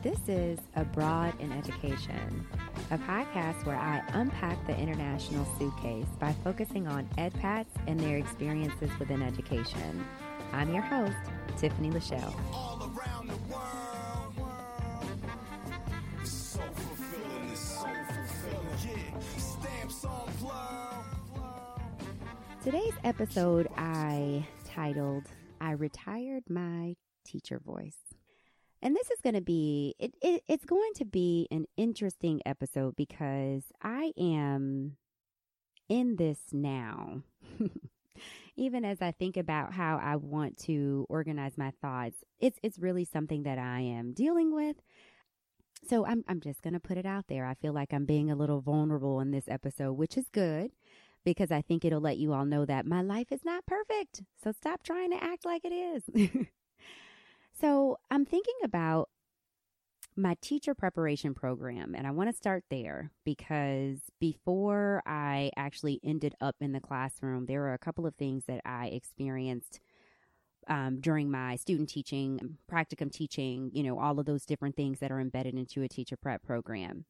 This is Abroad in Education, a podcast where I unpack the international suitcase by focusing on EdPats and their experiences within education. I'm your host, Tiffany Lachelle. Today's episode I titled I Retired My Teacher Voice. And this is going to be it, it it's going to be an interesting episode because I am in this now. Even as I think about how I want to organize my thoughts, it's it's really something that I am dealing with. So I'm I'm just going to put it out there. I feel like I'm being a little vulnerable in this episode, which is good because I think it'll let you all know that my life is not perfect. So stop trying to act like it is. So I'm thinking about my teacher preparation program, and I want to start there because before I actually ended up in the classroom, there were a couple of things that I experienced um, during my student teaching, practicum teaching, you know, all of those different things that are embedded into a teacher prep program.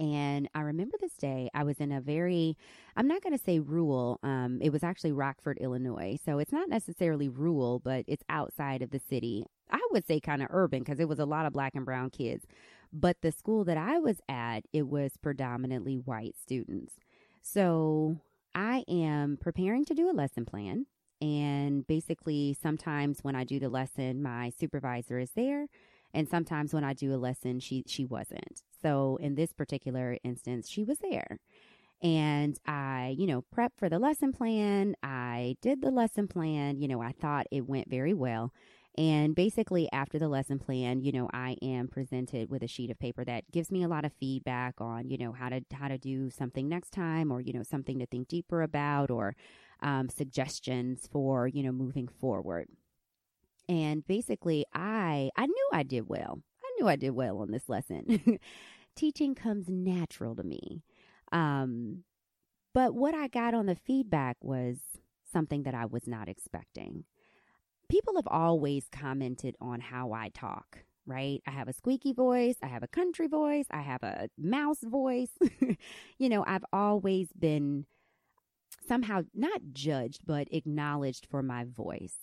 And I remember this day, I was in a very, I'm not going to say rural, um, it was actually Rockford, Illinois. So it's not necessarily rural, but it's outside of the city. I would say kind of urban because it was a lot of black and brown kids. But the school that I was at, it was predominantly white students. So I am preparing to do a lesson plan. And basically, sometimes when I do the lesson, my supervisor is there. And sometimes when I do a lesson, she, she wasn't. So in this particular instance, she was there. And I, you know, prepped for the lesson plan. I did the lesson plan. You know, I thought it went very well. And basically, after the lesson plan, you know, I am presented with a sheet of paper that gives me a lot of feedback on, you know, how to how to do something next time, or you know, something to think deeper about, or um, suggestions for you know moving forward. And basically, I I knew I did well. I knew I did well on this lesson. Teaching comes natural to me. Um, but what I got on the feedback was something that I was not expecting people have always commented on how I talk, right? I have a squeaky voice, I have a country voice, I have a mouse voice. you know, I've always been somehow not judged, but acknowledged for my voice.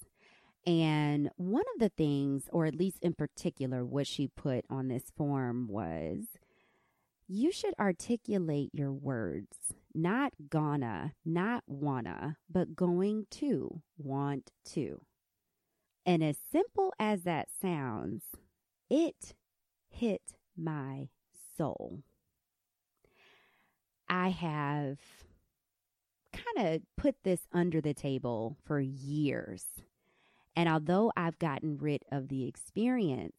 And one of the things, or at least in particular, what she put on this form was you should articulate your words, not gonna, not wanna, but going to, want to. And as simple as that sounds, it hit my soul. I have kind of put this under the table for years. And although I've gotten rid of the experience,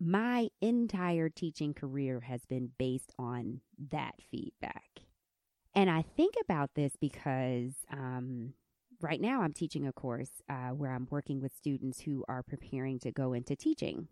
my entire teaching career has been based on that feedback. And I think about this because um, right now I'm teaching a course uh, where I'm working with students who are preparing to go into teaching.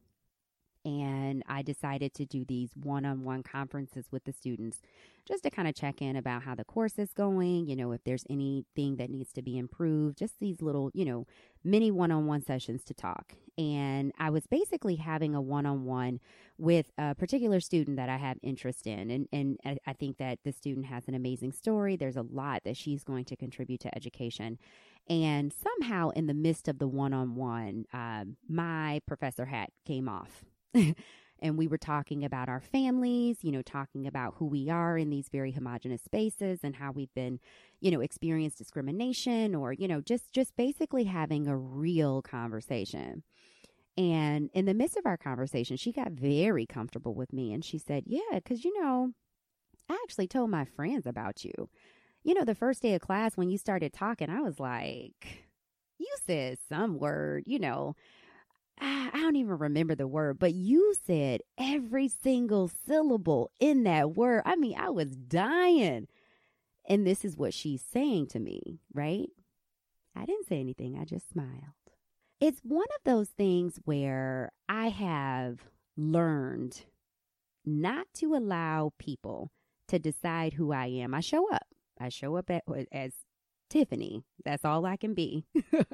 And I decided to do these one on one conferences with the students just to kind of check in about how the course is going, you know, if there's anything that needs to be improved, just these little, you know, mini one on one sessions to talk. And I was basically having a one on one with a particular student that I have interest in. And, and I, think that the student has an amazing story. There's a lot that she's going to contribute to education. And somehow, in the midst of the one on one, my professor hat came off. and we were talking about our families, you know, talking about who we are in these very homogenous spaces and how we've been, you know, experienced discrimination or, you know, just just basically having a real conversation. And in the midst of our conversation, she got very comfortable with me and she said, "Yeah, cuz you know, I actually told my friends about you. You know, the first day of class when you started talking, I was like, you said some word, you know, Ah, I don't even remember the word, but you said every single syllable in that word. I mean, I was dying. And this is what she's saying to me, right? I didn't say anything, I just smiled. It's one of those things where I have learned not to allow people to decide who I am. I show up. I show up at, as Tiffany. That's all I can be.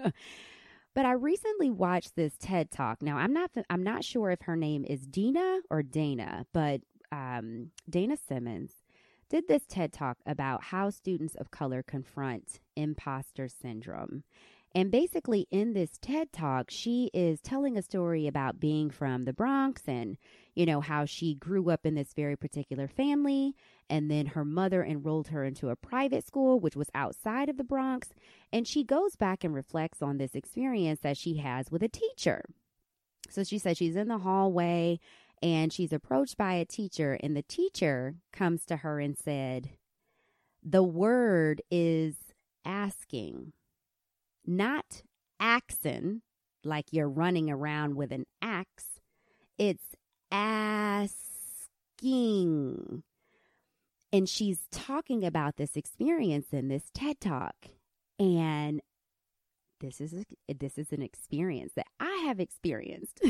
But I recently watched this TED Talk. Now, I'm not I'm not sure if her name is Dina or Dana, but um, Dana Simmons did this TED Talk about how students of color confront imposter syndrome. And basically, in this TED Talk, she is telling a story about being from the Bronx and, you know, how she grew up in this very particular family. And then her mother enrolled her into a private school, which was outside of the Bronx. And she goes back and reflects on this experience that she has with a teacher. So she says she's in the hallway and she's approached by a teacher, and the teacher comes to her and said, The word is asking not axing, like you're running around with an axe. It's asking. And she's talking about this experience in this TED Talk. And this is a, this is an experience that I have experienced.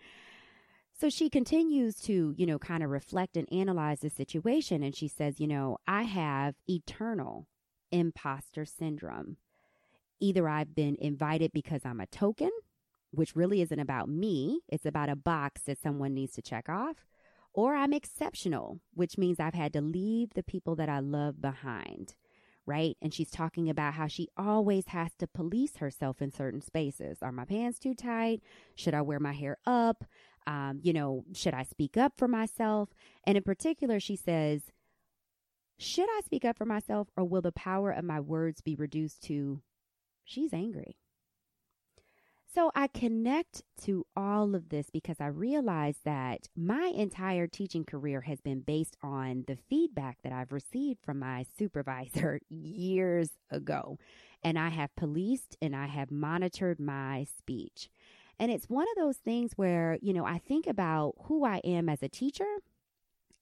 so she continues to, you know, kind of reflect and analyze the situation and she says, you know, I have eternal imposter syndrome. Either I've been invited because I'm a token, which really isn't about me, it's about a box that someone needs to check off, or I'm exceptional, which means I've had to leave the people that I love behind. Right. And she's talking about how she always has to police herself in certain spaces. Are my pants too tight? Should I wear my hair up? Um, you know, should I speak up for myself? And in particular, she says, Should I speak up for myself or will the power of my words be reduced to she's angry. So I connect to all of this because I realize that my entire teaching career has been based on the feedback that I've received from my supervisor years ago. And I have policed and I have monitored my speech. And it's one of those things where, you know, I think about who I am as a teacher,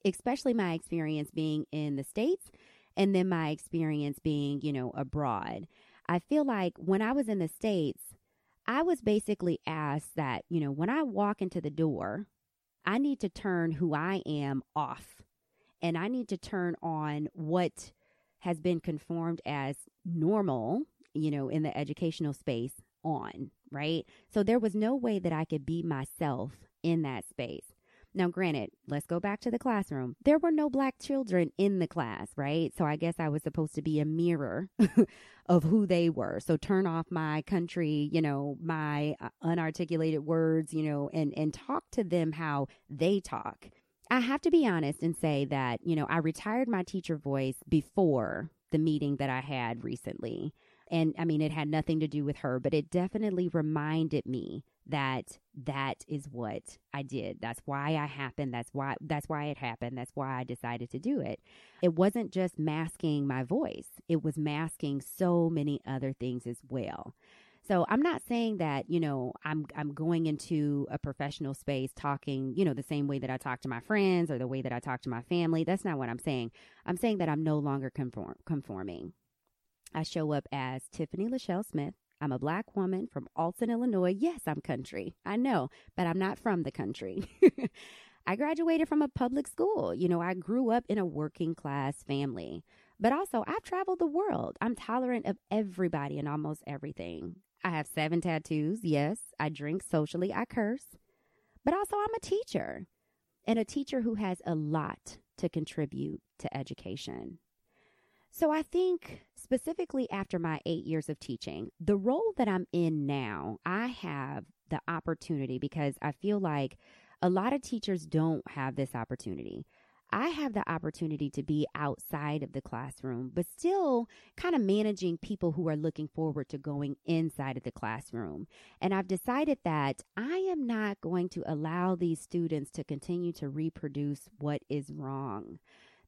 especially my experience being in the States and then my experience being, you know, abroad. I feel like when I was in the States, I was basically asked that, you know, when I walk into the door, I need to turn who I am off and I need to turn on what has been conformed as normal, you know, in the educational space on, right? So there was no way that I could be myself in that space. Now, granted, let's go back to the classroom. There were no black children in the class, right? So I guess I was supposed to be a mirror of who they were. So turn off my country, you know, my uh, unarticulated words, you know, and and talk to them how they talk. I have to be honest and say that, you know, I retired my teacher voice before the meeting that I had recently. And I mean, it had nothing to do with her, but it definitely reminded me that that is what I did. That's why I happened. That's why that's why it happened. That's why I decided to do it. It wasn't just masking my voice. It was masking so many other things as well. So I'm not saying that, you know, I'm I'm going into a professional space talking, you know, the same way that I talk to my friends or the way that I talk to my family. That's not what I'm saying. I'm saying that I'm no longer conform, conforming. I show up as Tiffany Lachelle Smith I'm a black woman from Alton, Illinois. Yes, I'm country. I know, but I'm not from the country. I graduated from a public school. You know, I grew up in a working class family, but also I've traveled the world. I'm tolerant of everybody and almost everything. I have seven tattoos. Yes, I drink socially. I curse, but also I'm a teacher and a teacher who has a lot to contribute to education. So I think specifically after my eight years of teaching, the role that I'm in now, I have the opportunity because I feel like a lot of teachers don't have this opportunity. I have the opportunity to be outside of the classroom, but still kind of managing people who are looking forward to going inside of the classroom. And I've decided that I am not going to allow these students to continue to reproduce what is wrong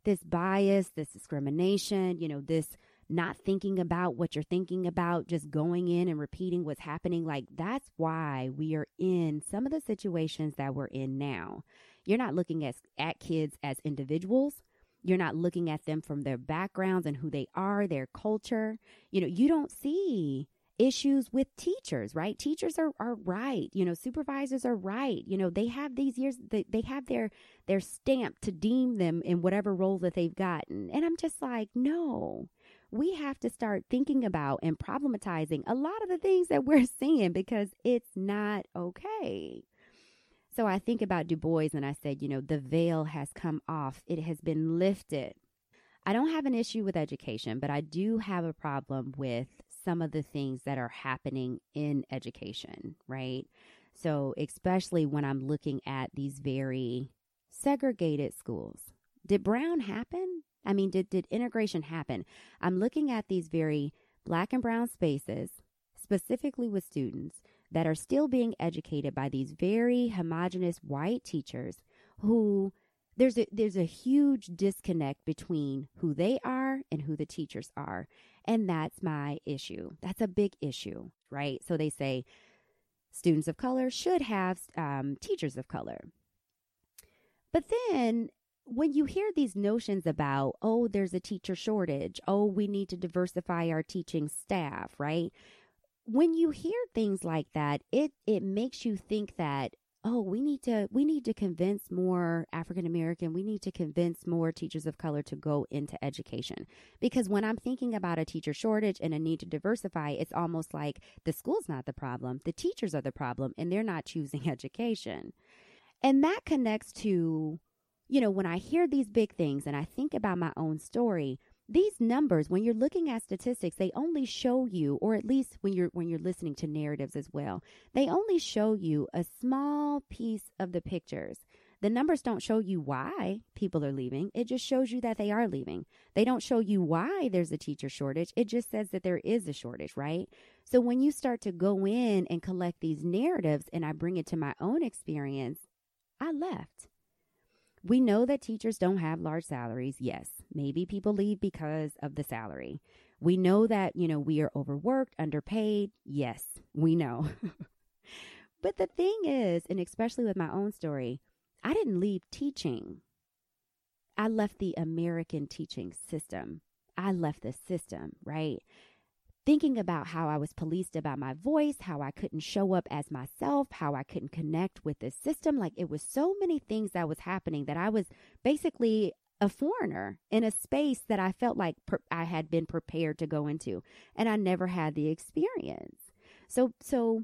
this bias, this discrimination, you know, this not thinking about what you're thinking about, just going in and repeating what's happening. Like, that's why we are in some of the situations that we're in now. You're not looking at, at kids as individuals. You're not looking at them from their backgrounds and who they are, their culture. You know, you don't see issues with teachers, right? Teachers are, are right. You know, supervisors are right. You know, they have these years, they, they have their, their stamp to deem them in whatever role that they've gotten. And I'm just like, no, we have to start thinking about and problematizing a lot of the things that we're seeing because it's not okay. So I think about Du Bois and I said, you know, the veil has come off, it has been lifted. I don't have an issue with education, but I do have a problem with some of the things that are happening in education, right? So, especially when I'm looking at these very segregated schools. Did Brown happen? I mean, did, did integration happen? I'm looking at these very black and brown spaces, specifically with students that are still being educated by these very homogenous white teachers who there's a there's a huge disconnect between who they are and who the teachers are and that's my issue. That's a big issue right? So they say students of color should have um, teachers of color. But then when you hear these notions about oh there's a teacher shortage oh we need to diversify our teaching staff right? When you hear things like that it it makes you think that oh we need to we need to convince more african american we need to convince more teachers of color to go into education. Because when i'm thinking about a teacher shortage and a need to diversify it's almost like the school's not the problem the teachers are the problem and they're not choosing education. And that connects to you know when i hear these big things and i think about my own story these numbers when you're looking at statistics they only show you or at least when you're when you're listening to narratives as well they only show you a small piece of the pictures. The numbers don't show you why people are leaving. It just shows you that they are leaving. They don't show you why there's a teacher shortage. It just says that there is a shortage right? So when you start to go in and collect these narratives and i bring it to my own experience i left we know that teachers don't have large salaries. Yes, maybe people leave because of the salary. We know that, you know, we are overworked, underpaid. Yes, we know. but the thing is, and especially with my own story, I didn't leave teaching. I left the American teaching system. I left the system, right? Thinking about how I was policed about my voice, how I couldn't show up as myself, how I couldn't connect with the system. Like it was so many things that was happening that I was basically a foreigner in a space that I felt like per- I had been prepared to go into and I never had the experience. So so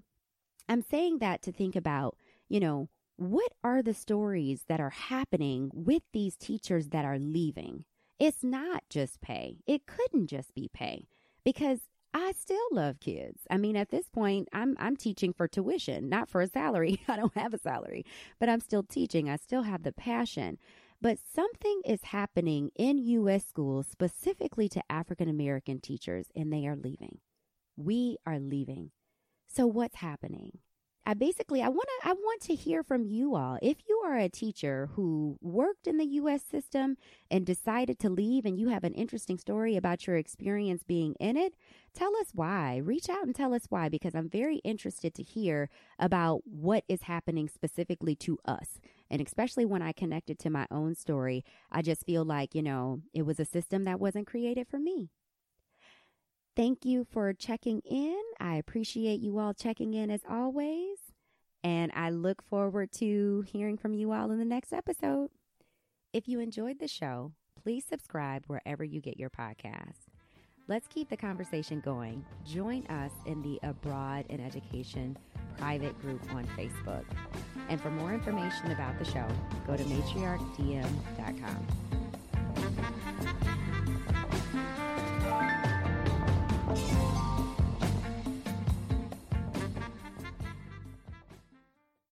I'm saying that to think about, you know, what are the stories that are happening with these teachers that are leaving? It's not just pay. It couldn't just be pay because I still love kids. I mean, at this point, I'm I'm teaching for tuition, not for a salary. I don't have a salary, but I'm still teaching. I still have the passion. But something is happening in US schools specifically to African American teachers and they are leaving. We are leaving. So what's happening? I basically I want to I want to hear from you all. If you are a teacher who worked in the US system and decided to leave and you have an interesting story about your experience being in it, tell us why. Reach out and tell us why because I'm very interested to hear about what is happening specifically to us. And especially when I connected to my own story, I just feel like, you know, it was a system that wasn't created for me. Thank you for checking in. I appreciate you all checking in as always. And I look forward to hearing from you all in the next episode. If you enjoyed the show, please subscribe wherever you get your podcast. Let's keep the conversation going. Join us in the Abroad in Education private group on Facebook. And for more information about the show, go to matriarchdm.com.